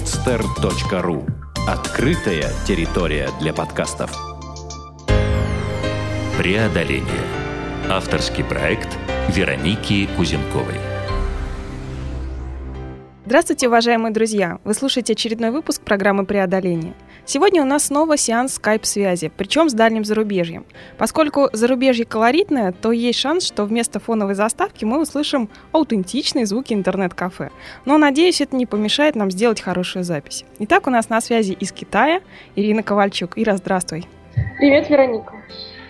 podster.ru Открытая территория для подкастов. Преодоление. Авторский проект Вероники Кузенковой. Здравствуйте, уважаемые друзья! Вы слушаете очередной выпуск программы «Преодоление». Сегодня у нас снова сеанс скайп-связи, причем с дальним зарубежьем. Поскольку зарубежье колоритное, то есть шанс, что вместо фоновой заставки мы услышим аутентичные звуки интернет-кафе. Но, надеюсь, это не помешает нам сделать хорошую запись. Итак, у нас на связи из Китая Ирина Ковальчук. Ира, здравствуй. Привет, Вероника.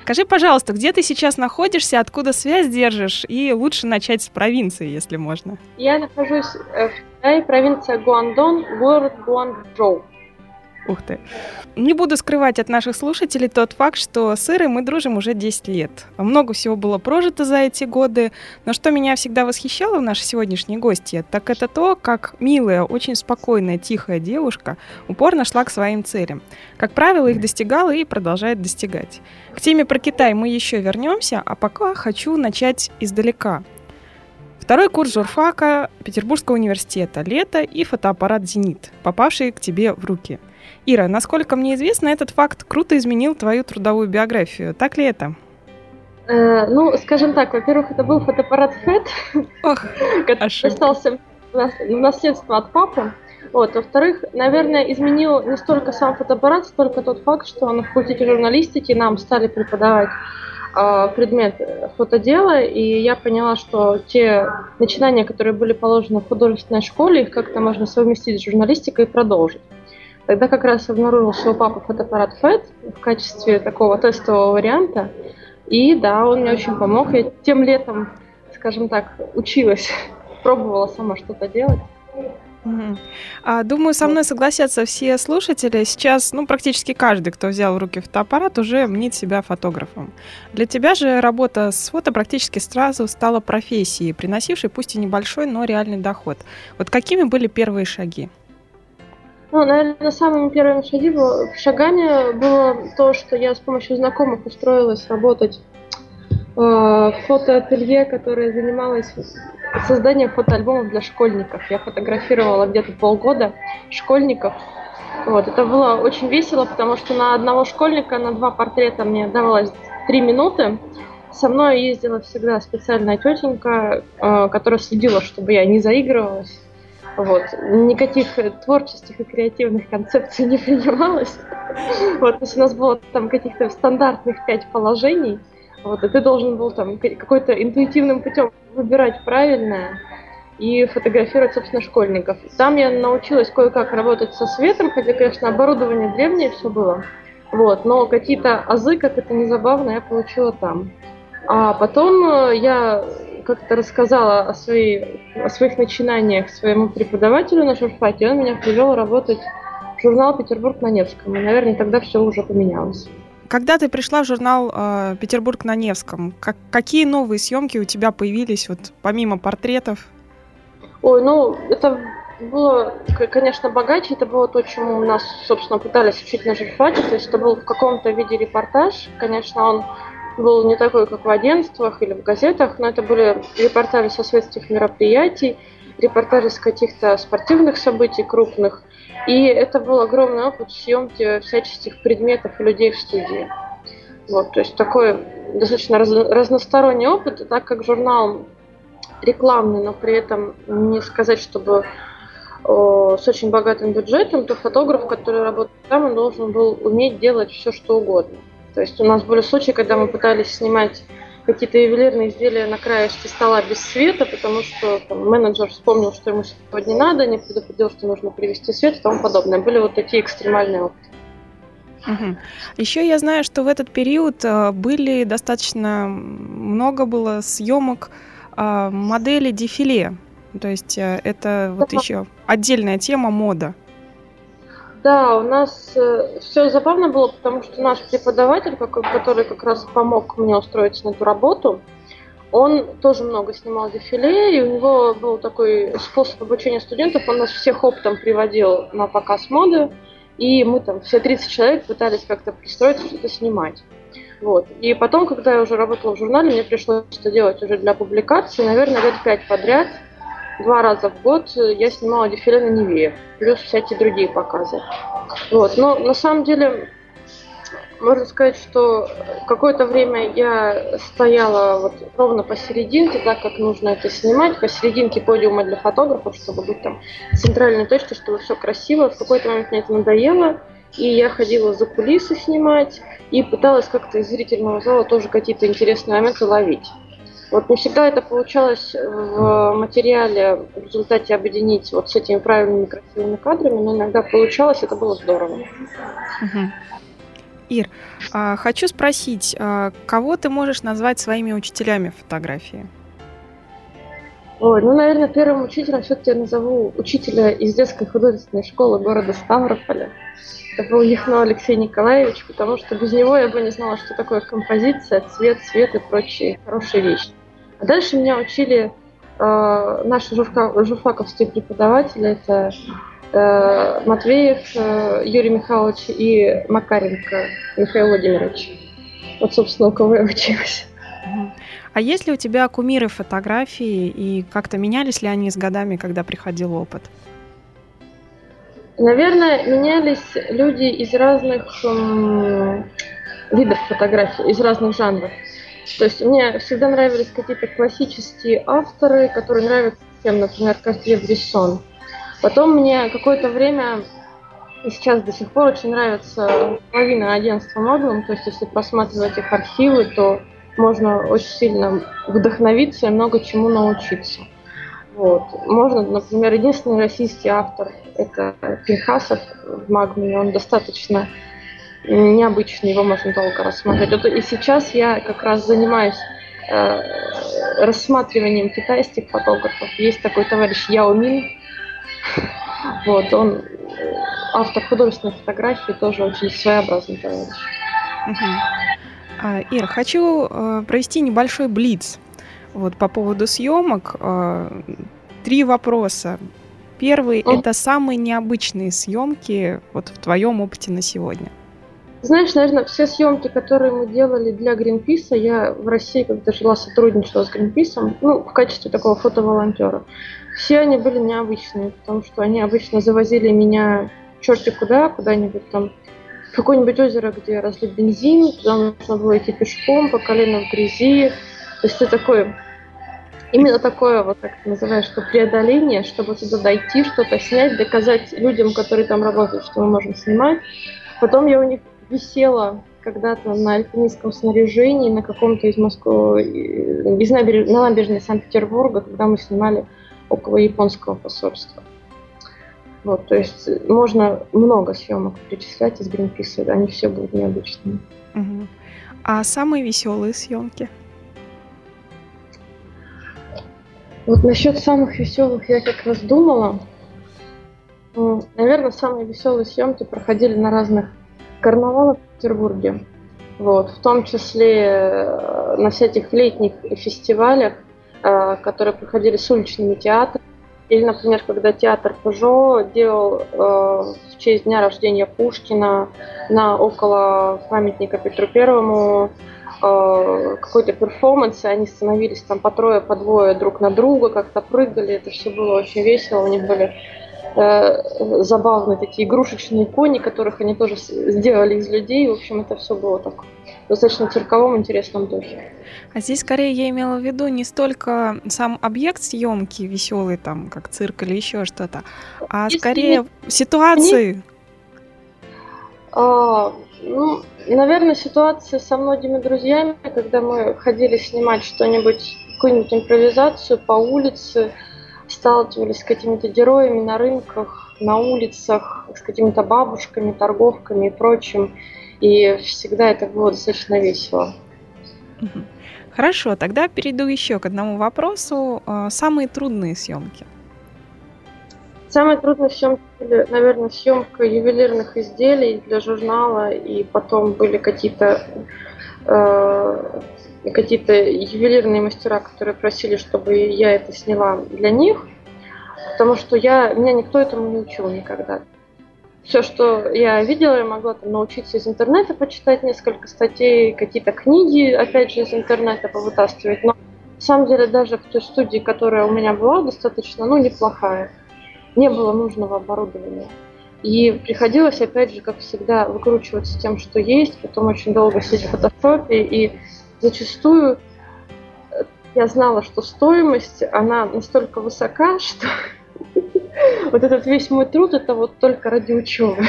Скажи, пожалуйста, где ты сейчас находишься, откуда связь держишь, и лучше начать с провинции, если можно. Я нахожусь э, в Китае, провинция Гуандон, город Гуанчжоу. Ух ты. Не буду скрывать от наших слушателей тот факт, что с Ирой мы дружим уже 10 лет. Много всего было прожито за эти годы, но что меня всегда восхищало в нашей сегодняшней гости, так это то, как милая, очень спокойная, тихая девушка упорно шла к своим целям. Как правило, их достигала и продолжает достигать. К теме про Китай мы еще вернемся, а пока хочу начать издалека. Второй курс журфака Петербургского университета «Лето» и фотоаппарат «Зенит», попавший к тебе в руки – Ира, насколько мне известно, этот факт круто изменил твою трудовую биографию. Так ли это? Э, ну, скажем так, во-первых, это был фотоаппарат FED, который остался в наследство от папы. Вот. Во-вторых, наверное, изменил не столько сам фотоаппарат, столько тот факт, что на факультете журналистики нам стали преподавать э, предмет фотодела, и я поняла, что те начинания, которые были положены в художественной школе, их как-то можно совместить с журналистикой и продолжить. Тогда как раз обнаружил, что у папы фотоаппарат FED в качестве такого тестового варианта. И да, он мне очень помог. Я тем летом, скажем так, училась, пробовала сама что-то делать. А, думаю, со мной согласятся все слушатели. Сейчас, ну, практически каждый, кто взял в руки фотоаппарат, уже мнит себя фотографом. Для тебя же работа с фото практически сразу стала профессией, приносившей пусть и небольшой, но реальный доход. Вот какими были первые шаги? Ну, наверное, самыми первыми было, шагами было то, что я с помощью знакомых устроилась работать э, в фотоателье, которое занималось созданием фотоальбомов для школьников. Я фотографировала где-то полгода школьников. Вот, это было очень весело, потому что на одного школьника, на два портрета мне давалось три минуты. Со мной ездила всегда специальная тетенька, э, которая следила, чтобы я не заигрывалась вот. Никаких творческих и креативных концепций не принималось. Вот, то есть у нас было там каких-то стандартных пять положений, вот, и ты должен был там какой-то интуитивным путем выбирать правильное и фотографировать, собственно, школьников. Там я научилась кое-как работать со светом, хотя, конечно, оборудование древнее все было. Вот, но какие-то азы, как это не забавно, я получила там. А потом э, я как-то рассказала о, своей, о своих начинаниях своему преподавателю на журфаке, он меня привел работать в журнал «Петербург на Невском». И, наверное, тогда все уже поменялось. Когда ты пришла в журнал э, «Петербург на Невском», как, какие новые съемки у тебя появились, вот помимо портретов? Ой, ну, это было, конечно, богаче. Это было то, чему нас, собственно, пытались учить на журфаке. То есть это был в каком-то виде репортаж. Конечно, он был не такой, как в агентствах или в газетах, но это были репортажи со светских мероприятий, репортажи с каких-то спортивных событий крупных. И это был огромный опыт съемки всяческих предметов и людей в студии. Вот, то есть такой достаточно раз, разносторонний опыт, так как журнал рекламный, но при этом не сказать, чтобы с очень богатым бюджетом, то фотограф, который работает там, он должен был уметь делать все, что угодно. То есть у нас были случаи, когда мы пытались снимать какие-то ювелирные изделия на краешке стола без света, потому что там, менеджер вспомнил, что ему сегодня надо, не предупредил, что нужно привести свет и тому подобное. Были вот такие экстремальные опыты. Угу. Еще я знаю, что в этот период э, были достаточно много было съемок э, модели дефиле. То есть э, это вот еще отдельная тема мода. Да, у нас э, все забавно было, потому что наш преподаватель, который как раз помог мне устроиться на эту работу, он тоже много снимал дефиле, и у него был такой способ обучения студентов, он нас всех оптом приводил на показ моды, и мы там все 30 человек пытались как-то пристроиться, что-то снимать. Вот. И потом, когда я уже работала в журнале, мне пришлось это делать уже для публикации, наверное, лет пять подряд – два раза в год я снимала дефиле на Неве, плюс всякие другие показы. Вот. Но на самом деле можно сказать, что какое-то время я стояла вот ровно посерединке, так как нужно это снимать, посерединке подиума для фотографов, чтобы быть там центральной точкой, чтобы все красиво. В какой-то момент мне это надоело, и я ходила за кулисы снимать и пыталась как-то из зрительного зала тоже какие-то интересные моменты ловить. Вот не всегда это получалось в материале в результате объединить вот с этими правильными красивыми кадрами, но иногда получалось, это было здорово. Угу. Ир, а, хочу спросить, а, кого ты можешь назвать своими учителями фотографии? Ой, ну, наверное, первым учителем все-таки я назову учителя из детской художественной школы города Ставрополя. Это был Яхно Алексей Николаевич, потому что без него я бы не знала, что такое композиция, цвет, цвет и прочие хорошие вещи. А дальше меня учили э, наши журфа, журфаковские преподаватели, это э, Матвеев э, Юрий Михайлович и Макаренко Михаил Владимирович. Вот, собственно, у кого я училась. А есть ли у тебя кумиры фотографии и как-то менялись ли они с годами, когда приходил опыт? Наверное, менялись люди из разных м, видов фотографий, из разных жанров. То есть мне всегда нравились какие-то классические авторы, которые нравятся всем, например, Картье Брессон. Потом мне какое-то время и сейчас до сих пор очень нравится половина агентства Magnum, то есть если просматривать их архивы, то можно очень сильно вдохновиться и много чему научиться. Вот. Можно, например, единственный российский автор – это Пинхасов в Магнуме, он достаточно необычный, его можно долго рассматривать. Вот и сейчас я как раз занимаюсь э, рассматриванием китайских фотографов. Есть такой товарищ Яо Мин, вот, он э, автор художественной фотографии, тоже очень своеобразный товарищ. А, Ир, хочу э, провести небольшой блиц вот по поводу съемок. Э, три вопроса. Первый – это самые необычные съемки вот в твоем опыте на сегодня. Знаешь, наверное, все съемки, которые мы делали для Гринписа, я в России, когда жила, сотрудничала с Гринписом, ну, в качестве такого фотоволонтера. Все они были необычные, потому что они обычно завозили меня черти куда, куда-нибудь там, в какое-нибудь озеро, где разлит бензин, туда нужно было идти пешком, по колено в грязи. То есть это такое, именно такое, вот как ты называешь, что преодоление, чтобы туда дойти, что-то снять, доказать людям, которые там работают, что мы можем снимать. Потом я у них висела когда-то на альпинистском снаряжении на каком-то из Москвы, из набережной, на набережной Санкт-Петербурга, когда мы снимали около японского посольства. Вот, то есть можно много съемок перечислять из Гринписа, они все будут необычными. Угу. А самые веселые съемки? Вот насчет самых веселых я как раз думала. Наверное, самые веселые съемки проходили на разных карнавалах в Петербурге. Вот, в том числе э, на всяких летних фестивалях Э, которые проходили с уличными театрами. Или, например, когда театр Пежо делал э, в честь дня рождения Пушкина на около памятника Петру Первому какой-то перформанс, и они становились там по трое, по двое друг на друга, как-то прыгали, это все было очень весело, у них были э, забавные такие игрушечные кони, которых они тоже сделали из людей, в общем, это все было так достаточно цирковом интересном духе. А здесь скорее я имела в виду не столько сам объект съемки веселый, там, как цирк или еще что-то, а Если скорее не... ситуации. А, ну, наверное, ситуация со многими друзьями, когда мы ходили снимать что-нибудь, какую-нибудь импровизацию по улице, сталкивались с какими-то героями на рынках, на улицах, с какими-то бабушками, торговками и прочим. И всегда это было достаточно весело. Хорошо, тогда перейду еще к одному вопросу. А, самые трудные съемки. Самые трудные съемки были, наверное, съемка ювелирных изделий для журнала, и потом были какие-то э, какие-то ювелирные мастера, которые просили, чтобы я это сняла для них, потому что я, меня никто этому не учил никогда все, что я видела, я могла там научиться из интернета почитать несколько статей, какие-то книги, опять же, из интернета повытаскивать. Но На самом деле, даже в той студии, которая у меня была, достаточно, ну, неплохая. Не было нужного оборудования. И приходилось, опять же, как всегда, выкручиваться тем, что есть, потом очень долго сидеть в фотошопе, и зачастую э, я знала, что стоимость, она настолько высока, что вот этот весь мой труд, это вот только ради учебы.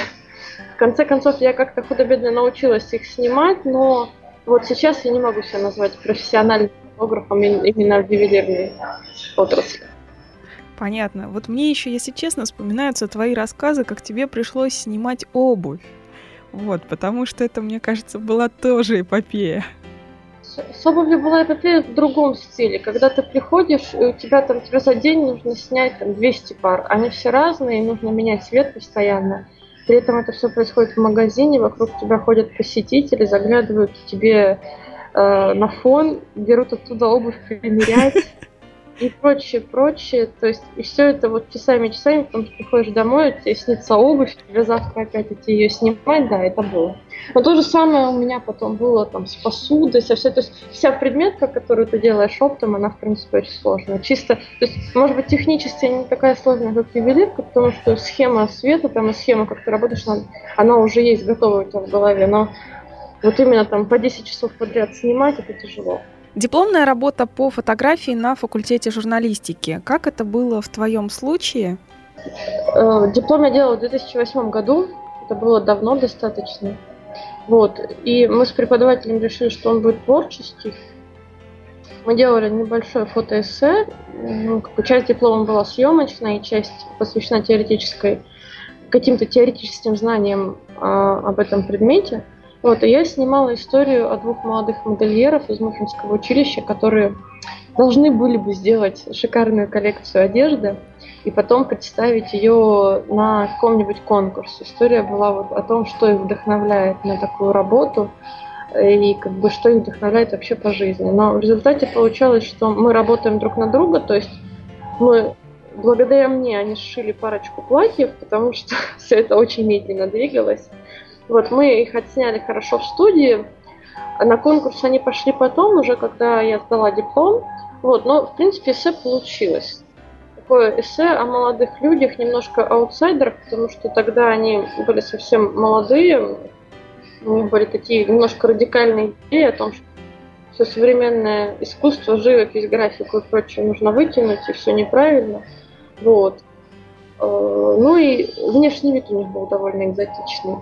В конце концов, я как-то худо-бедно научилась их снимать, но вот сейчас я не могу себя назвать профессиональным фотографом именно в ювелирной отрасли. Понятно. Вот мне еще, если честно, вспоминаются твои рассказы, как тебе пришлось снимать обувь. Вот, потому что это, мне кажется, была тоже эпопея. С обувью была эпопея в другом стиле. Когда ты приходишь, и у тебя там тебе за день нужно снять там 200 пар. Они все разные, и нужно менять цвет постоянно. При этом это все происходит в магазине, вокруг тебя ходят посетители, заглядывают тебе э, на фон, берут оттуда обувь примерять и прочее, прочее. То есть, и все это вот часами-часами, потом ты приходишь домой, тебе снится обувь, тебе завтра опять идти ее снимать, да, это было. Но то же самое у меня потом было там с посудой, со всей, то есть вся предметка, которую ты делаешь оптом, она в принципе очень сложная. Чисто, то есть, может быть, технически не такая сложная, как ювелирка, потому что схема света, там и схема, как ты работаешь, она, она уже есть, готова у тебя в голове, но вот именно там по 10 часов подряд снимать, это тяжело. Дипломная работа по фотографии на факультете журналистики. Как это было в твоем случае? Э, диплом я делала в 2008 году. Это было давно достаточно. Вот. И мы с преподавателем решили, что он будет творческий. Мы делали небольшое фотоэссе. Ну, часть диплома была съемочная, и часть посвящена теоретической, каким-то теоретическим знаниям а, об этом предмете. Вот, и я снимала историю о двух молодых модельеров из Мухинского училища, которые должны были бы сделать шикарную коллекцию одежды и потом представить ее на каком-нибудь конкурсе. История была вот о том, что их вдохновляет на такую работу и как бы что их вдохновляет вообще по жизни. Но в результате получалось, что мы работаем друг на друга, то есть мы благодаря мне они сшили парочку платьев, потому что все это очень медленно двигалось. Вот мы их отсняли хорошо в студии. На конкурс они пошли потом, уже когда я сдала диплом. Вот, но в принципе эссе получилось. Такое эссе о молодых людях, немножко аутсайдерах, потому что тогда они были совсем молодые. У них были такие немножко радикальные идеи о том, что все современное искусство, живопись, графику и прочее нужно вытянуть, и все неправильно. Вот. Э, ну и внешний вид у них был довольно экзотичный.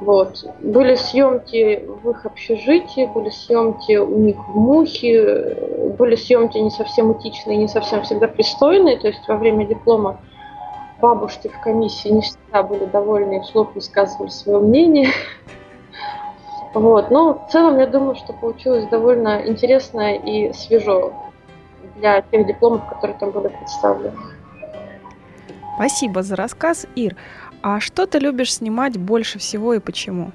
Вот. Были съемки в их общежитии, были съемки у них в Мухе, были съемки не совсем этичные, не совсем всегда пристойные. То есть во время диплома бабушки в комиссии не всегда были довольны и вслух высказывали свое мнение. Вот. Но в целом я думаю, что получилось довольно интересно и свежо для тех дипломов, которые там были представлены. Спасибо за рассказ, Ир. А что ты любишь снимать больше всего и почему?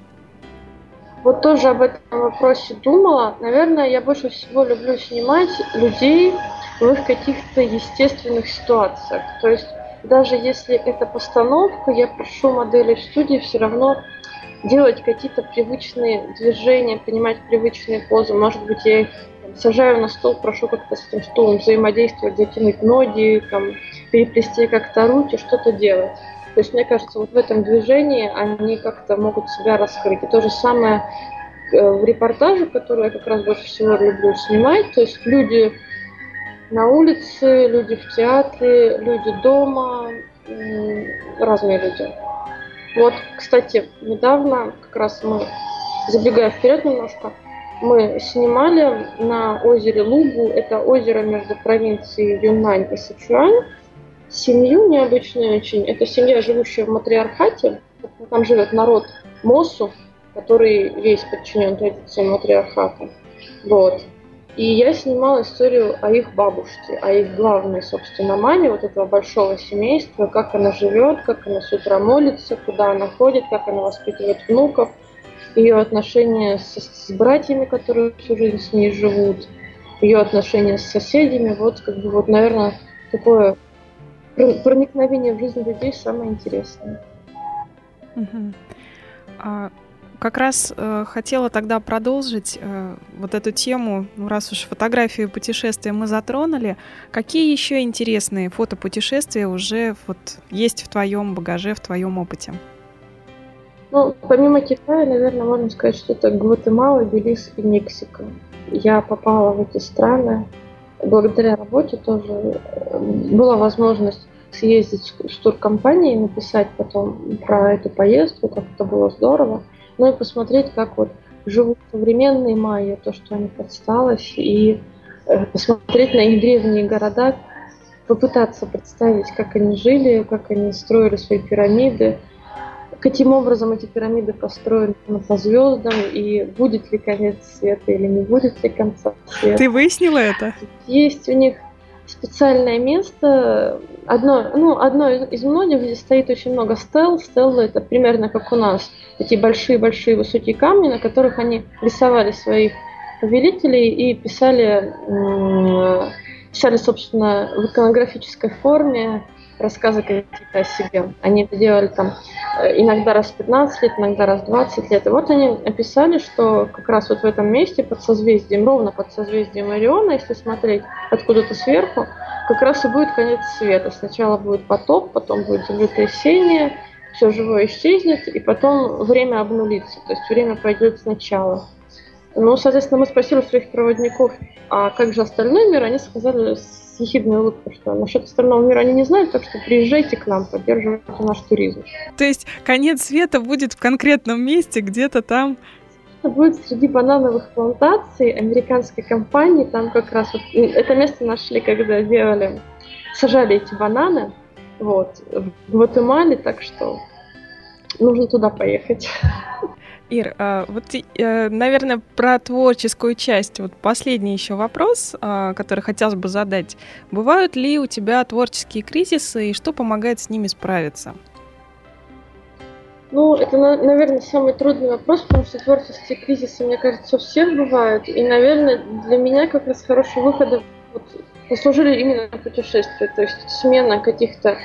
Вот тоже об этом вопросе думала. Наверное, я больше всего люблю снимать людей в их каких-то естественных ситуациях. То есть даже если это постановка, я прошу моделей в студии все равно делать какие-то привычные движения, принимать привычные позы. Может быть, я их сажаю на стол, прошу как-то с этим стулом взаимодействовать, затянуть ноги, там, переплести как-то руки, что-то делать. То есть, мне кажется, вот в этом движении они как-то могут себя раскрыть. И то же самое э, в репортаже, который я как раз больше всего люблю снимать. То есть люди на улице, люди в театре, люди дома, разные люди. Вот, кстати, недавно, как раз мы, забегая вперед немножко, мы снимали на озере Лугу, это озеро между провинцией Юннань и Сычуань, семью необычную очень. Это семья, живущая в матриархате. Там живет народ Мосу, который весь подчинен традициям матриархата. Вот. И я снимала историю о их бабушке, о их главной, собственно, маме вот этого большого семейства, как она живет, как она с утра молится, куда она ходит, как она воспитывает внуков, ее отношения с, с братьями, которые всю жизнь с ней живут, ее отношения с соседями. Вот, как бы, вот, наверное, такое проникновение в жизнь людей самое интересное. Угу. А как раз э, хотела тогда продолжить э, вот эту тему, ну, раз уж фотографию путешествия мы затронули, какие еще интересные фотопутешествия уже вот есть в твоем багаже, в твоем опыте? Ну, помимо Китая, наверное, можно сказать, что это Гватемала, Белиз и Мексика. Я попала в эти страны благодаря работе тоже. Э, была возможность съездить в туркомпании, написать потом про эту поездку, как это было здорово, ну и посмотреть, как вот живут современные майя, то, что они подсталось, и э, посмотреть на их древние города, попытаться представить, как они жили, как они строили свои пирамиды, каким образом эти пирамиды построены по звездам, и будет ли конец света или не будет ли конца света. Ты выяснила это? Есть у них специальное место, одно, ну, одно из многих, здесь стоит очень много стел. Стеллы это примерно как у нас, эти большие-большие высокие камни, на которых они рисовали своих повелителей и писали, писали, собственно, в иконографической форме рассказы какие-то о себе. Они это делали там э, иногда раз в 15 лет, иногда раз в 20 лет. И вот они описали, что как раз вот в этом месте под созвездием, ровно под созвездием Ориона, если смотреть откуда-то сверху, как раз и будет конец света. Сначала будет потоп, потом будет землетрясение, все живое исчезнет, и потом время обнулится, то есть время пойдет сначала. Ну, соответственно, мы спросили у своих проводников, а как же остальной мир? Они сказали с ехидной улыбкой, что насчет остального мира они не знают, так что приезжайте к нам, поддерживайте наш туризм. То есть конец света будет в конкретном месте, где-то там? Это будет среди банановых плантаций американской компании. Там как раз вот это место нашли, когда делали, сажали эти бананы вот, в Гватемале, так что нужно туда поехать. Ир, а, вот, э, наверное, про творческую часть. Вот последний еще вопрос, а, который хотелось бы задать. Бывают ли у тебя творческие кризисы и что помогает с ними справиться? Ну, это, наверное, самый трудный вопрос, потому что творческие кризисы, мне кажется, у всех бывают. И, наверное, для меня как раз хороший выход вот, послужили именно путешествия, то есть смена каких-то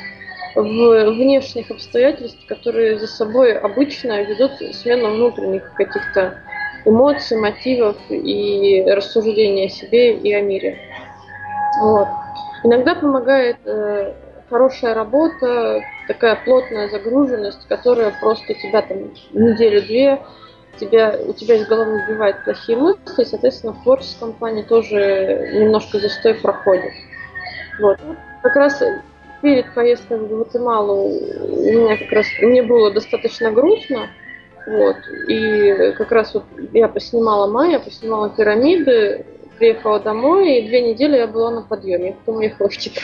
в внешних обстоятельств, которые за собой обычно ведут смену внутренних каких-то эмоций, мотивов и рассуждений о себе и о мире. Вот. Иногда помогает э, хорошая работа, такая плотная загруженность, которая просто тебя там неделю-две, тебя, у тебя из головы убивает плохие мысли, и, соответственно, в творческом плане тоже немножко застой проходит. Вот. Как раз перед поездкой в Гватемалу у меня как раз мне было достаточно грустно. Вот. И как раз вот я поснимала майя, поснимала пирамиды, приехала домой, и две недели я была на подъеме, потом уехала в Китай.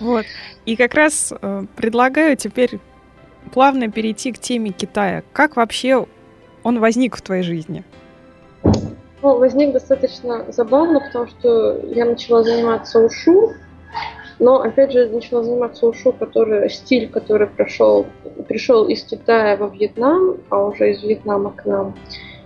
Вот. И как раз э, предлагаю теперь плавно перейти к теме Китая. Как вообще он возник в твоей жизни? Ну, возник достаточно забавно, потому что я начала заниматься ушу, но, опять же, начала заниматься ушу, который, стиль, который прошел, пришел из Китая во Вьетнам, а уже из Вьетнама к нам.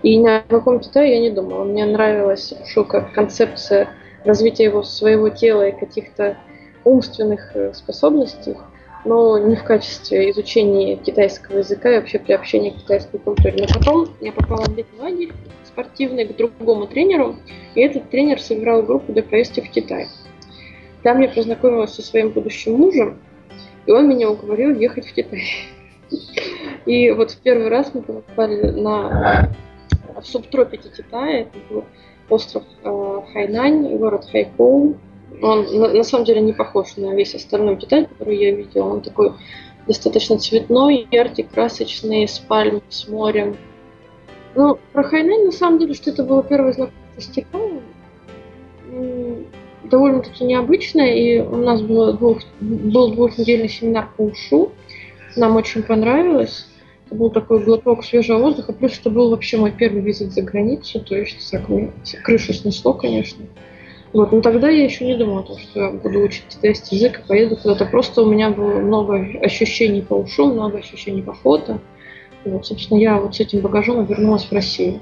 И ни о каком Китае я не думала. Мне нравилась ушу как концепция развития его своего тела и каких-то умственных э, способностей, но не в качестве изучения китайского языка и вообще приобщения к китайской культуре. Но потом я попала в летний лагерь спортивный к другому тренеру, и этот тренер собирал группу для поездки в Китай. Там я познакомилась со своим будущим мужем, и он меня уговорил ехать в Китай. И вот в первый раз мы попали на в субтропике Китая, это был остров э, Хайнань, город Хайкоу. Он на, самом деле не похож на весь остальной Китай, который я видела. Он такой достаточно цветной, яркий, красочный, с пальмой, с морем. Ну, про Хайнань, на самом деле, что это было первое знакомство с Китаем, довольно-таки необычно, и у нас было двух, был двухнедельный семинар по ушу. Нам очень понравилось. Это был такой глоток свежего воздуха, плюс это был вообще мой первый визит за границу, то есть так крышу снесло, конечно. Вот, но тогда я еще не думала, что я буду учить китайский язык и поеду куда-то. Просто у меня было много ощущений по ушу, много ощущений по фото. Вот, собственно, я вот с этим багажом вернулась в Россию.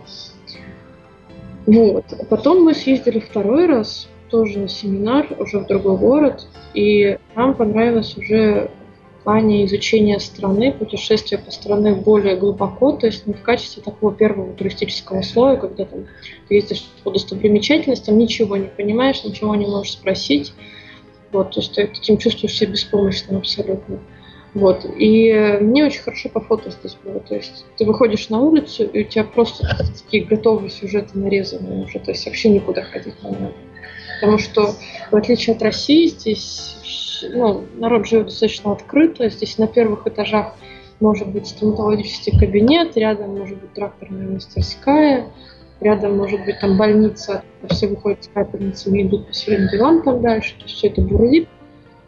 Вот. Потом мы съездили второй раз тоже на семинар, уже в другой город, и нам понравилось уже плане изучения страны, путешествия по стране более глубоко, то есть не в качестве такого первого туристического слоя, когда там ты ездишь по достопримечательностям, ничего не понимаешь, ничего не можешь спросить, вот, то есть ты таким чувствуешь себя беспомощным абсолютно. Вот. И мне очень хорошо по фото здесь было. То есть ты выходишь на улицу, и у тебя просто такие готовые сюжеты нарезаны уже. То есть вообще никуда ходить не надо. Потому что, в отличие от России, здесь ну, народ живет достаточно открыто. Здесь на первых этажах может быть стоматологический кабинет, рядом может быть тракторная мастерская, рядом может быть там больница, все выходят с капельницами идут по своим делам там дальше. То есть все это бурлит.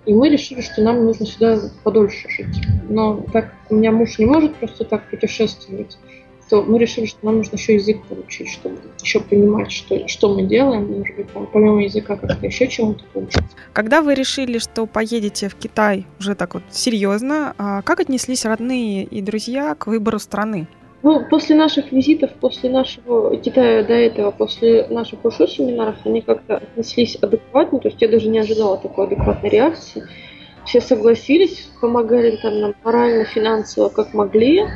И мы решили, что нам нужно сюда подольше жить. Но так как у меня муж не может просто так путешествовать, то мы решили, что нам нужно еще язык получить, чтобы еще понимать, что, что мы делаем, может быть, там, помимо языка как-то еще чему-то получить. Когда вы решили, что поедете в Китай уже так вот серьезно, а как отнеслись родные и друзья к выбору страны? Ну, после наших визитов, после нашего Китая до этого, после наших ушу семинаров, они как-то отнеслись адекватно, то есть я даже не ожидала такой адекватной реакции. Все согласились, помогали там нам морально, финансово, как могли.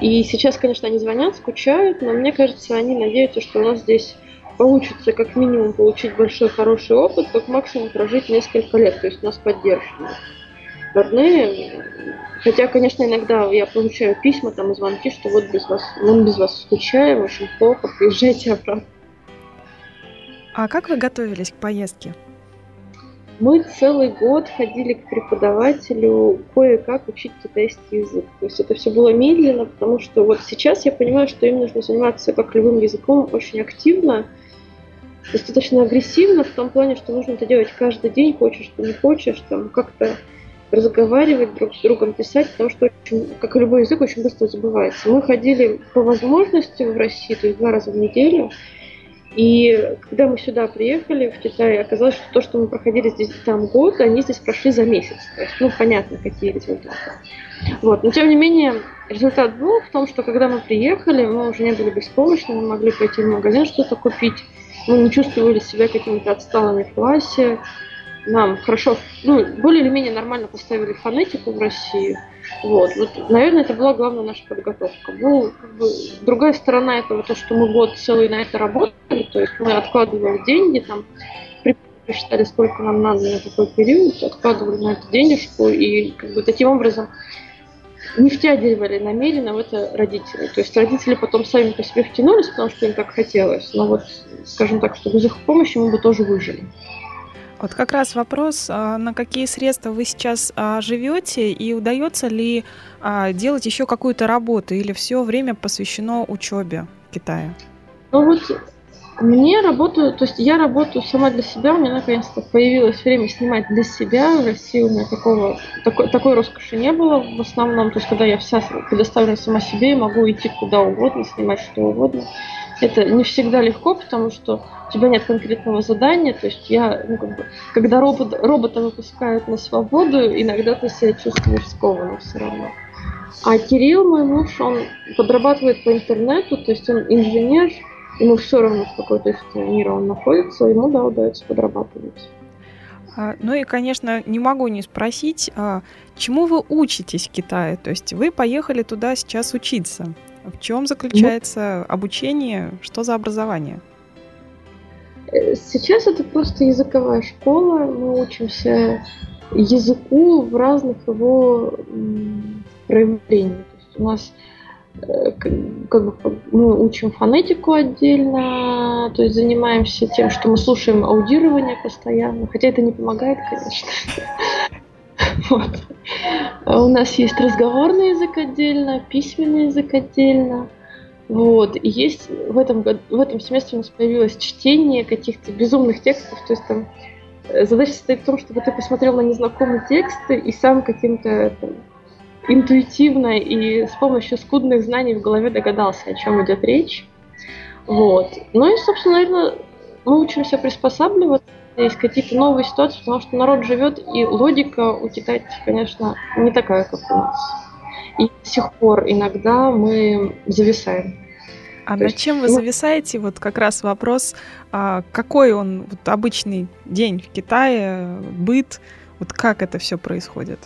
И сейчас, конечно, они звонят, скучают, но мне кажется, они надеются, что у нас здесь получится как минимум получить большой хороший опыт, как максимум прожить несколько лет, то есть нас поддерживают родные. Хотя, конечно, иногда я получаю письма там звонки, что вот без вас, мы без вас скучаем, очень плохо, приезжайте обратно. А как вы готовились к поездке? Мы целый год ходили к преподавателю кое-как учить китайский язык. То есть это все было медленно, потому что вот сейчас я понимаю, что им нужно заниматься как любым языком очень активно, достаточно агрессивно, в том плане, что нужно это делать каждый день, хочешь ты не хочешь, там как-то разговаривать друг с другом, писать, потому что, очень, как и любой язык, очень быстро забывается. Мы ходили по возможности в Россию, то есть два раза в неделю, и когда мы сюда приехали, в Китай, оказалось, что то, что мы проходили здесь там год, они здесь прошли за месяц. То есть, ну, понятно, какие результаты. Вот. Но, тем не менее, результат был в том, что когда мы приехали, мы уже не были беспомощны, мы могли пойти в магазин что-то купить, мы не чувствовали себя какими-то отсталыми в классе, нам хорошо, ну, более или менее нормально поставили фонетику в России. Вот, вот, наверное, это была главная наша подготовка. Ну, как бы, другая сторона этого, то, что мы год целый на это работали, то есть мы откладывали деньги, там, посчитали, сколько нам надо на такой период, откладывали на это денежку, и как бы таким образом не втягивали намеренно в это родители. То есть родители потом сами по себе втянулись, потому что им так хотелось. Но вот, скажем так, что без их помощи мы бы тоже выжили. Вот как раз вопрос, а, на какие средства вы сейчас а, живете и удается ли а, делать еще какую-то работу или все время посвящено учебе в Китае? Ну вот мне работаю, то есть я работаю сама для себя, у меня наконец-то появилось время снимать для себя. В России у меня такого, такой, такой роскоши не было в основном, то есть когда я вся предоставлена сама себе, могу идти куда угодно, снимать что угодно. Это не всегда легко, потому что у тебя нет конкретного задания, то есть я, ну, как бы, когда робот, робота выпускают на свободу, иногда ты себя чувствуешь скованно все равно. А Кирилл, мой муж, он подрабатывает по интернету, то есть он инженер, ему все равно, в какой точке мира он находится, ему, да, удается подрабатывать. А, ну и, конечно, не могу не спросить, а чему вы учитесь в Китае? То есть вы поехали туда сейчас учиться. В чем заключается ну, обучение? Что за образование? Э, сейчас это просто языковая школа. Мы учимся языку в разных его проявлениях. То есть у нас э, как бы мы учим фонетику отдельно, то есть занимаемся тем, что мы слушаем аудирование постоянно, хотя это не помогает, конечно. Вот. А у нас есть разговорный язык отдельно, письменный язык отдельно. Вот. И есть в этом, в этом семестре у нас появилось чтение каких-то безумных текстов. То есть там э, задача состоит в том, чтобы ты посмотрел на незнакомые тексты и сам каким-то интуитивно и с помощью скудных знаний в голове догадался, о чем идет речь. Вот. Ну и, собственно, наверное, мы учимся приспосабливаться есть какие-то новые ситуации, потому что народ живет, и логика у китайцев, конечно, не такая, как у нас. И до сих пор иногда мы зависаем. А То над есть, чем вы ну, зависаете? Вот как раз вопрос, а какой он вот обычный день в Китае, быт, вот как это все происходит?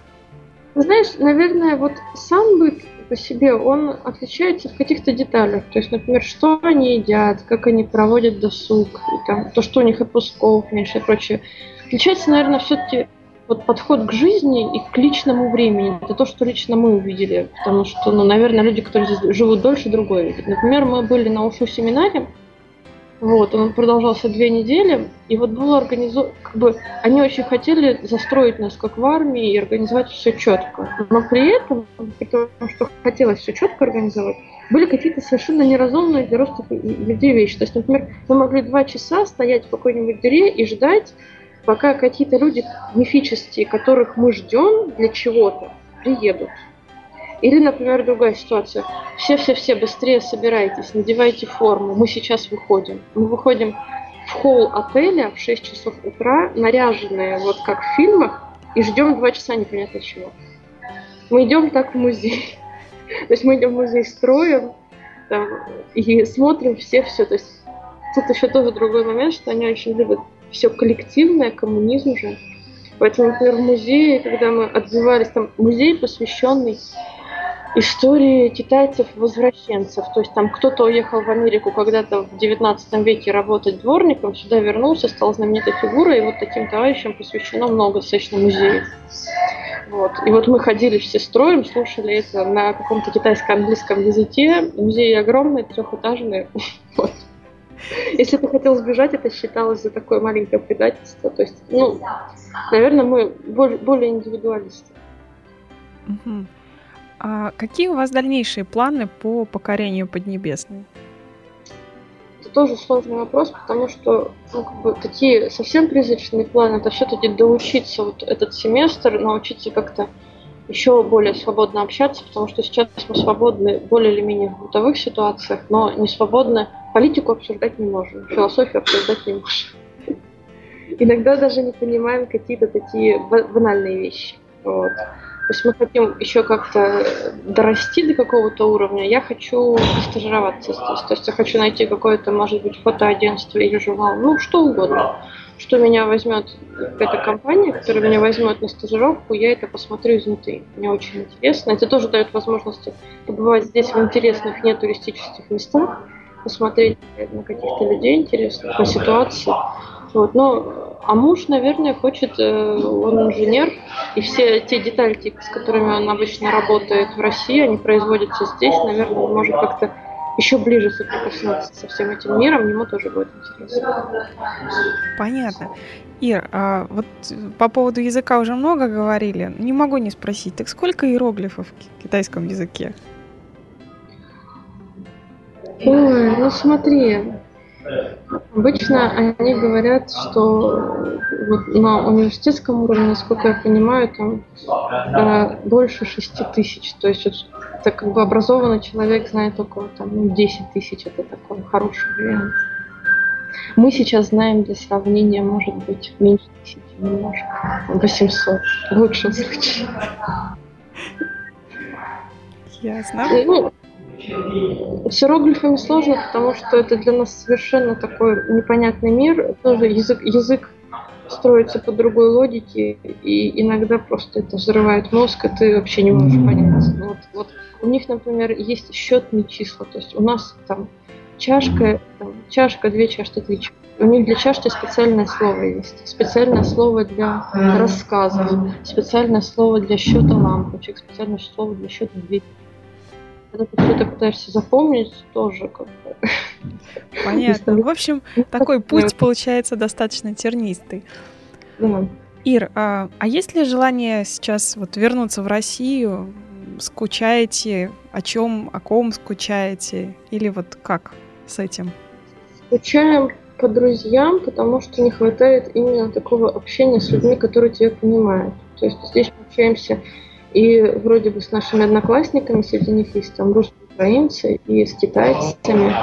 Знаешь, наверное, вот сам быт по себе, он отличается в каких-то деталях. То есть, например, что они едят, как они проводят досуг, и там, то, что у них отпусков меньше и прочее. Отличается, наверное, все-таки вот подход к жизни и к личному времени. Это то, что лично мы увидели. Потому что, ну, наверное, люди, которые здесь живут дольше, другое видят. Например, мы были на УШУ семинаре, вот, он продолжался две недели, и вот было организовано, как бы, они очень хотели застроить нас как в армии и организовать все четко. Но при этом, при том, что хотелось все четко организовать, были какие-то совершенно неразумные для роста людей вещи. То есть, например, мы могли два часа стоять в какой-нибудь дыре и ждать, пока какие-то люди мифические, которых мы ждем для чего-то, приедут. Или, например, другая ситуация. Все-все-все, быстрее собирайтесь, надевайте форму, мы сейчас выходим. Мы выходим в холл отеля в 6 часов утра, наряженные вот как в фильмах, и ждем два часа непонятно чего. Мы идем так в музей. То есть мы идем в музей строем там, и смотрим все-все. То есть тут еще тоже другой момент, что они очень любят все коллективное, коммунизм же. Поэтому, например, в музее, когда мы отзывались, там музей, посвященный истории китайцев-возвращенцев. То есть там кто-то уехал в Америку когда-то в 19 веке работать дворником, сюда вернулся, стал знаменитой фигурой, и вот таким товарищам посвящено много достаточно музеев. Вот. И вот мы ходили все строем, слушали это на каком-то китайско-английском языке. Музей огромный, трехэтажный. Вот. Если ты хотел сбежать, это считалось за такое маленькое предательство. То есть, ну, наверное, мы более индивидуалисты. Угу. А какие у вас дальнейшие планы по покорению Поднебесной? Это тоже сложный вопрос, потому что ну, как бы, такие совсем призрачные планы, это все-таки доучиться вот этот семестр, научиться как-то еще более свободно общаться, потому что сейчас мы свободны более или менее в бытовых ситуациях, но не свободны политику обсуждать не можем, философию обсуждать не можем. Иногда даже не понимаем какие-то такие банальные вещи. Вот. То есть мы хотим еще как-то дорасти до какого-то уровня. Я хочу стажироваться здесь. То есть я хочу найти какое-то, может быть, фотоагентство или журнал, ну, что угодно. Что меня возьмет эта компания, которая меня возьмет на стажировку, я это посмотрю изнутри. Мне очень интересно. Это тоже дает возможность побывать здесь в интересных нетуристических местах, посмотреть на каких-то людей интересных, на ситуации. Вот. Но, а муж, наверное, хочет, э, он инженер, и все те детали, с которыми он обычно работает в России, они производятся здесь, наверное, он может как-то еще ближе соприкоснуться со всем этим миром, ему тоже будет интересно. Понятно. Ир, а вот по поводу языка уже много говорили. Не могу не спросить, так сколько иероглифов в китайском языке? Ой, ну смотри, Обычно они говорят, что вот на университетском уровне, насколько я понимаю, там э, больше 6 тысяч. То есть так как бы образованный человек знает около там, ну, 10 тысяч. Это такой хороший вариант. Мы сейчас знаем для сравнения, может быть, меньше тысячи немножко. 800 в лучшем случае. Ясно. Ну, с иероглифами сложно, потому что это для нас совершенно такой непонятный мир. Тоже язык, язык строится по другой логике, и иногда просто это взрывает мозг, и ты вообще не можешь понять. Вот, вот у них, например, есть счетные числа, то есть у нас там чашка, там, чашка, две чашки, три чашки. У них для чашки специальное слово есть. Специальное слово для рассказов, специальное слово для счета лампочек, специальное слово для счета дверей когда ты это пытаешься запомнить, тоже как бы... Понятно. В общем, такой путь получается достаточно тернистый. Ир, а, а есть ли желание сейчас вот вернуться в Россию? Скучаете? О чем, о ком скучаете? Или вот как с этим? Скучаем по друзьям, потому что не хватает именно такого общения с людьми, которые тебя понимают. То есть здесь мы общаемся и вроде бы с нашими одноклассниками, среди них есть там русские украинцы, и с китайцами,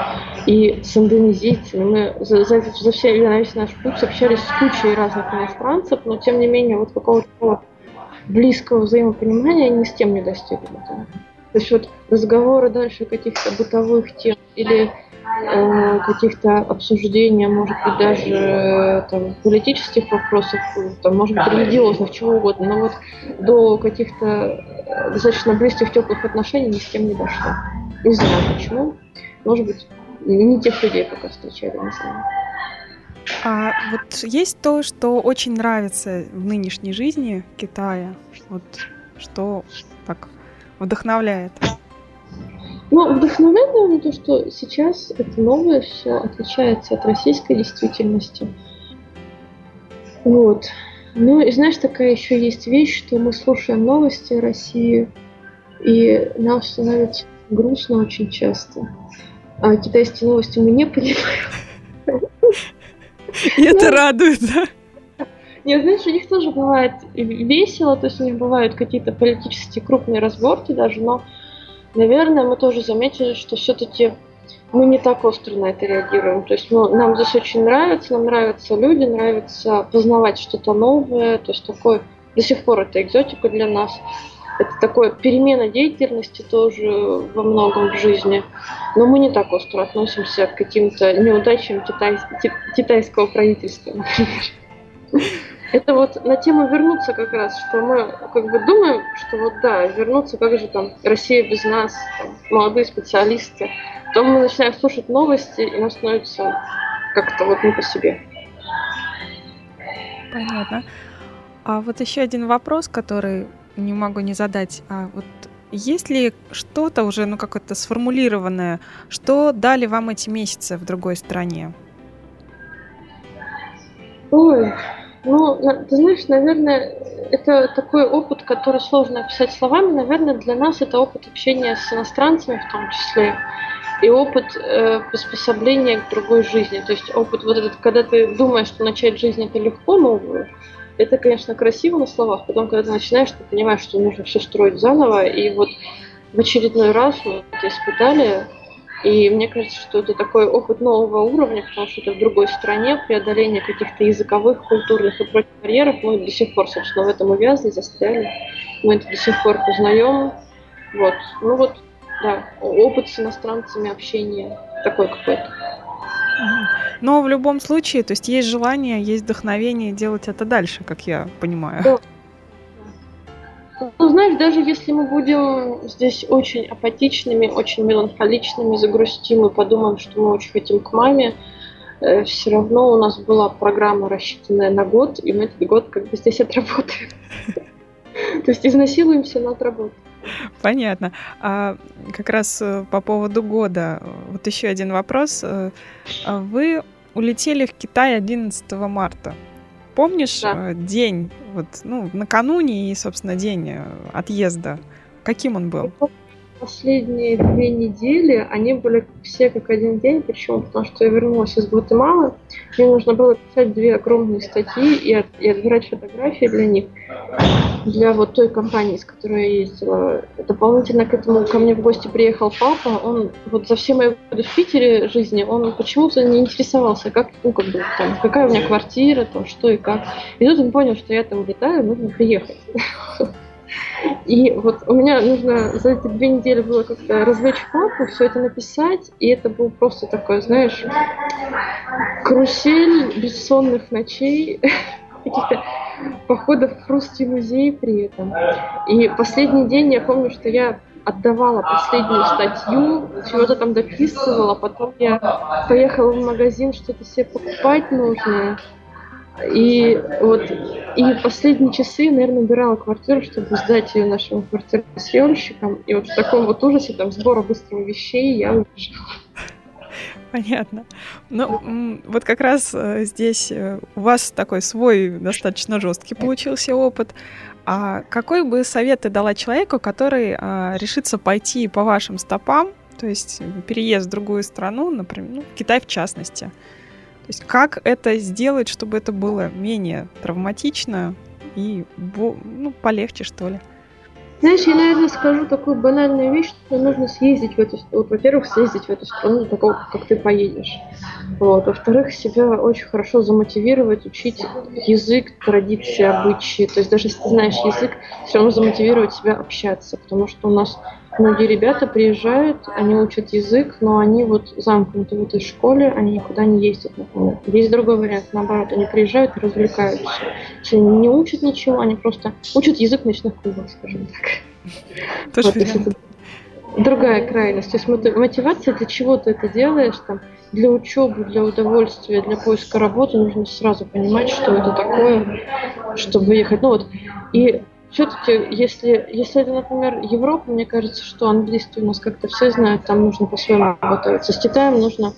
и с индонезийцами. Мы за, за, за все, весь наш путь общались с кучей разных иностранцев, но тем не менее вот какого-то близкого взаимопонимания ни с тем не достигли. Да. То есть вот разговоры дальше каких-то бытовых тем или э, каких-то обсуждений, может быть, даже э, там, политических вопросов, там, может быть, религиозных, чего угодно, но вот до каких-то э, достаточно близких, теплых отношений ни с кем не дошло. Не знаю почему. Может быть, не тех людей пока встречали, не знаю. А вот есть то, что очень нравится в нынешней жизни Китая, вот что так вдохновляет? Ну, вдохновляет, наверное, то, что сейчас это новое все отличается от российской действительности. Вот. Ну и знаешь, такая еще есть вещь, что мы слушаем новости России, и нам становится грустно очень часто. А китайские новости мы не понимаем. И это радует, да? Нет, знаешь, у них тоже бывает весело, то есть у них бывают какие-то политические крупные разборки даже, но, наверное, мы тоже заметили, что все-таки мы не так остро на это реагируем. То есть мы, нам здесь очень нравится, нам нравятся люди, нравится познавать что-то новое, то есть такой до сих пор это экзотика для нас. Это такое перемена деятельности тоже во многом в жизни. Но мы не так остро относимся к каким-то неудачам китай, китайского правительства, например. Это вот на тему вернуться как раз, что мы как бы думаем, что вот да, вернуться, как же там Россия без нас, там, молодые специалисты. Потом мы начинаем слушать новости, и нам становится как-то вот не по себе. Понятно. А вот еще один вопрос, который не могу не задать. А вот есть ли что-то уже, ну, какое-то сформулированное, что дали вам эти месяцы в другой стране? Ой, ну, ты знаешь, наверное, это такой опыт, который сложно описать словами. Наверное, для нас это опыт общения с иностранцами в том числе и опыт э, приспособления к другой жизни. То есть опыт вот этот, когда ты думаешь, что начать жизнь это легко новую, это, конечно, красиво на словах, потом, когда ты начинаешь, ты понимаешь, что нужно все строить заново, и вот в очередной раз мы это испытали, и мне кажется, что это такой опыт нового уровня, потому что это в другой стране, преодоление каких-то языковых, культурных и прочих барьеров. Мы до сих пор, собственно, в этом увязли, застряли. Мы это до сих пор познаем. Вот. Ну вот, да, опыт с иностранцами общения такой какой-то. Но в любом случае, то есть есть желание, есть вдохновение делать это дальше, как я понимаю. Да. Ну, знаешь, даже если мы будем здесь очень апатичными, очень меланхоличными, загрустим и подумаем, что мы очень хотим к маме, э, все равно у нас была программа, рассчитанная на год, и мы этот год как бы здесь отработаем. То есть изнасилуемся, но отработаем. Понятно. А как раз э, по поводу года, вот еще один вопрос. Э, а вы улетели в Китай 11 марта. Помнишь да. Э, день, вот, ну, накануне и, собственно, день отъезда? Каким он был? Последние две недели они были все как один день, почему? Потому что я вернулась из Гватемалы, мне нужно было писать две огромные статьи и, от, и отбирать фотографии для них для вот той компании, с которой я ездила. Дополнительно к этому ко мне в гости приехал папа. Он вот за все мои годы в Питере жизни, он почему-то не интересовался, как, ну, как бы, там, какая у меня квартира, там, что и как. И тут он понял, что я там летаю, нужно приехать. И вот у меня нужно за эти две недели было как-то развлечь папу, все это написать, и это был просто такой, знаешь, карусель бессонных ночей, каких-то походов в русский музей при этом. И последний день я помню, что я отдавала последнюю статью, чего-то там дописывала, потом я поехала в магазин, что-то себе покупать нужное. И вот и последние часы, наверное, убирала квартиру, чтобы сдать ее нашим квартиросъемщикам. И вот в таком вот ужасе там сбора быстрых вещей я уезжала. Понятно. Ну, вот как раз э, здесь э, у вас такой свой достаточно жесткий получился опыт. А какой бы совет ты дала человеку, который а, решится пойти по вашим стопам, то есть переезд в другую страну, например, ну, в Китай в частности? То есть как это сделать, чтобы это было менее травматично и ну, полегче, что ли? Знаешь, я, наверное, скажу такую банальную вещь, что нужно съездить в эту страну. Во-первых, съездить в эту страну до того, как ты поедешь. Вот. Во-вторых, себя очень хорошо замотивировать, учить язык, традиции, обычаи. То есть даже если ты знаешь язык, все равно замотивировать себя общаться, потому что у нас многие ребята приезжают, они учат язык, но они вот замкнуты в этой школе, они никуда не ездят, например. Есть другой вариант, наоборот, они приезжают и развлекаются. Если они не учат ничего, они просто учат язык ночных клубах, скажем так. Тоже вот, другая крайность. То есть мотивация, для чего ты это делаешь, там, для учебы, для удовольствия, для поиска работы, нужно сразу понимать, что это такое, чтобы ехать. Ну вот, и все-таки, если, если это, например, Европа, мне кажется, что английский у нас как-то все знают, там нужно по-своему готовиться. С Китаем нужно,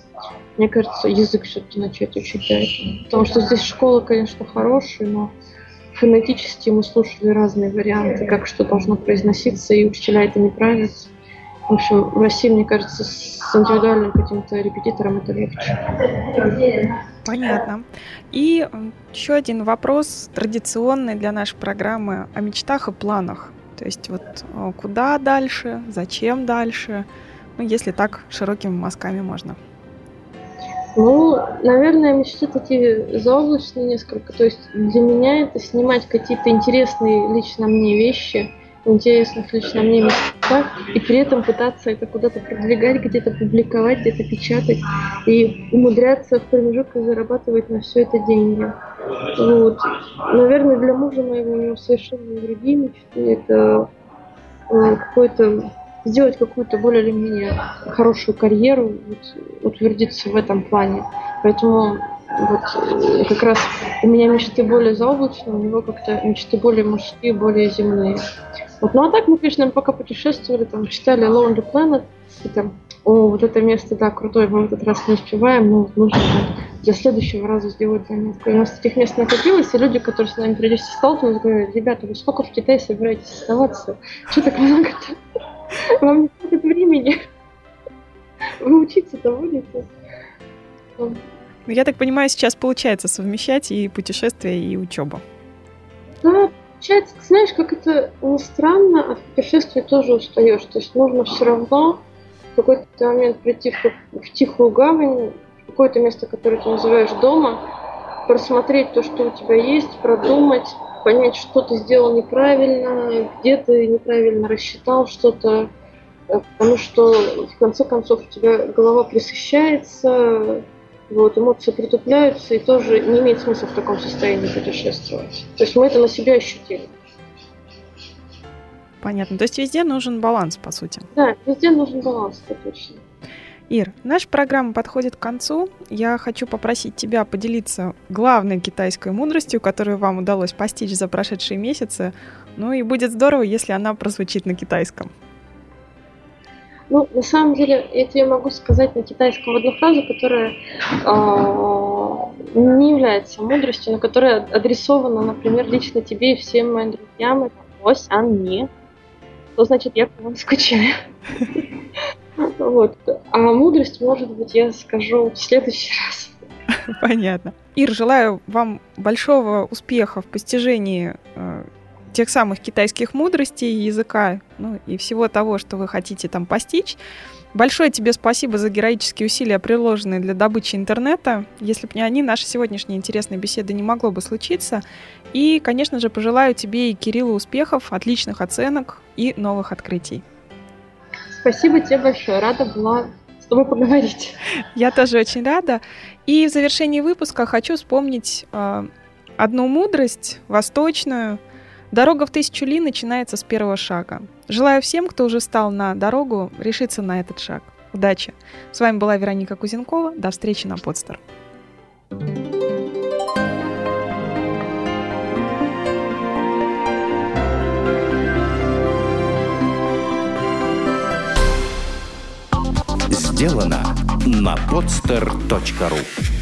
мне кажется, язык все-таки начать учить. Потому что здесь школа, конечно, хорошая, но фонетически мы слушали разные варианты, как что должно произноситься, и учителя это не правятся. В общем, в России, мне кажется, с индивидуальным каким-то репетитором это легче. Понятно. И еще один вопрос, традиционный для нашей программы, о мечтах и планах. То есть вот э, куда дальше, зачем дальше, ну, если так широкими мазками можно. Ну, наверное, мечты такие заоблачные несколько. То есть для меня это снимать какие-то интересные лично мне вещи – интересных лично мне местах, и при этом пытаться это куда-то продвигать, где-то публиковать, где-то печатать, и умудряться в промежутках зарабатывать на все это деньги. Вот. Наверное, для мужа моего у него совершенно другие мечты. Это э, какой-то сделать какую-то более или менее хорошую карьеру, вот, утвердиться в этом плане. Поэтому вот э, как раз у меня мечты более заоблачные, у него как-то мечты более мужские, более земные. Вот. Ну а так мы, конечно, пока путешествовали, там, читали Lonely Planet, и там, о, вот это место, да, крутое, мы в этот раз не успеваем, но нужно для следующего раза сделать заметку. У нас этих мест накопилось, и люди, которые с нами периодически сталкиваются, говорят, ребята, вы сколько в Китае собираетесь оставаться? Что так много-то? Вам не хватит времени. Вы учиться-то будете? Ну, я так понимаю, сейчас получается совмещать и путешествия, и учебу. Да, получается, знаешь, как это не странно, а в путешествии тоже устаешь. То есть нужно все равно в какой-то момент прийти в, в тихую гавань, в какое-то место, которое ты называешь дома, просмотреть то, что у тебя есть, продумать, понять, что ты сделал неправильно, где ты неправильно рассчитал что-то, э, потому что в конце концов у тебя голова присыщается, вот, эмоции притупляются, и тоже не имеет смысла в таком состоянии путешествовать. То есть мы это на себя ощутили. Понятно. То есть везде нужен баланс, по сути. Да, везде нужен баланс, это точно. Ир, наша программа подходит к концу. Я хочу попросить тебя поделиться главной китайской мудростью, которую вам удалось постичь за прошедшие месяцы. Ну и будет здорово, если она прозвучит на китайском. Ну, на самом деле, я тебе могу сказать на китайском одну фразу, которая э, не является мудростью, но которая адресована, например, лично тебе и всем моим друзьям. Это «Ось, а не». Что значит «я по вам скучаю». Вот. А мудрость, может быть, я скажу в следующий раз. Понятно. Ир, желаю вам большого успеха в постижении э, тех самых китайских мудростей языка, ну и всего того, что вы хотите там постичь. Большое тебе спасибо за героические усилия, приложенные для добычи интернета. Если бы не они, наша сегодняшняя интересная беседа не могло бы случиться. И, конечно же, пожелаю тебе и Кириллу успехов, отличных оценок и новых открытий. Спасибо тебе большое. Рада была с тобой поговорить. Я тоже очень рада. И в завершении выпуска хочу вспомнить э, одну мудрость восточную – Дорога в тысячу ли начинается с первого шага. Желаю всем, кто уже стал на дорогу, решиться на этот шаг. Удачи! С вами была Вероника Кузенкова. До встречи на подстер. Сделано на podster.ru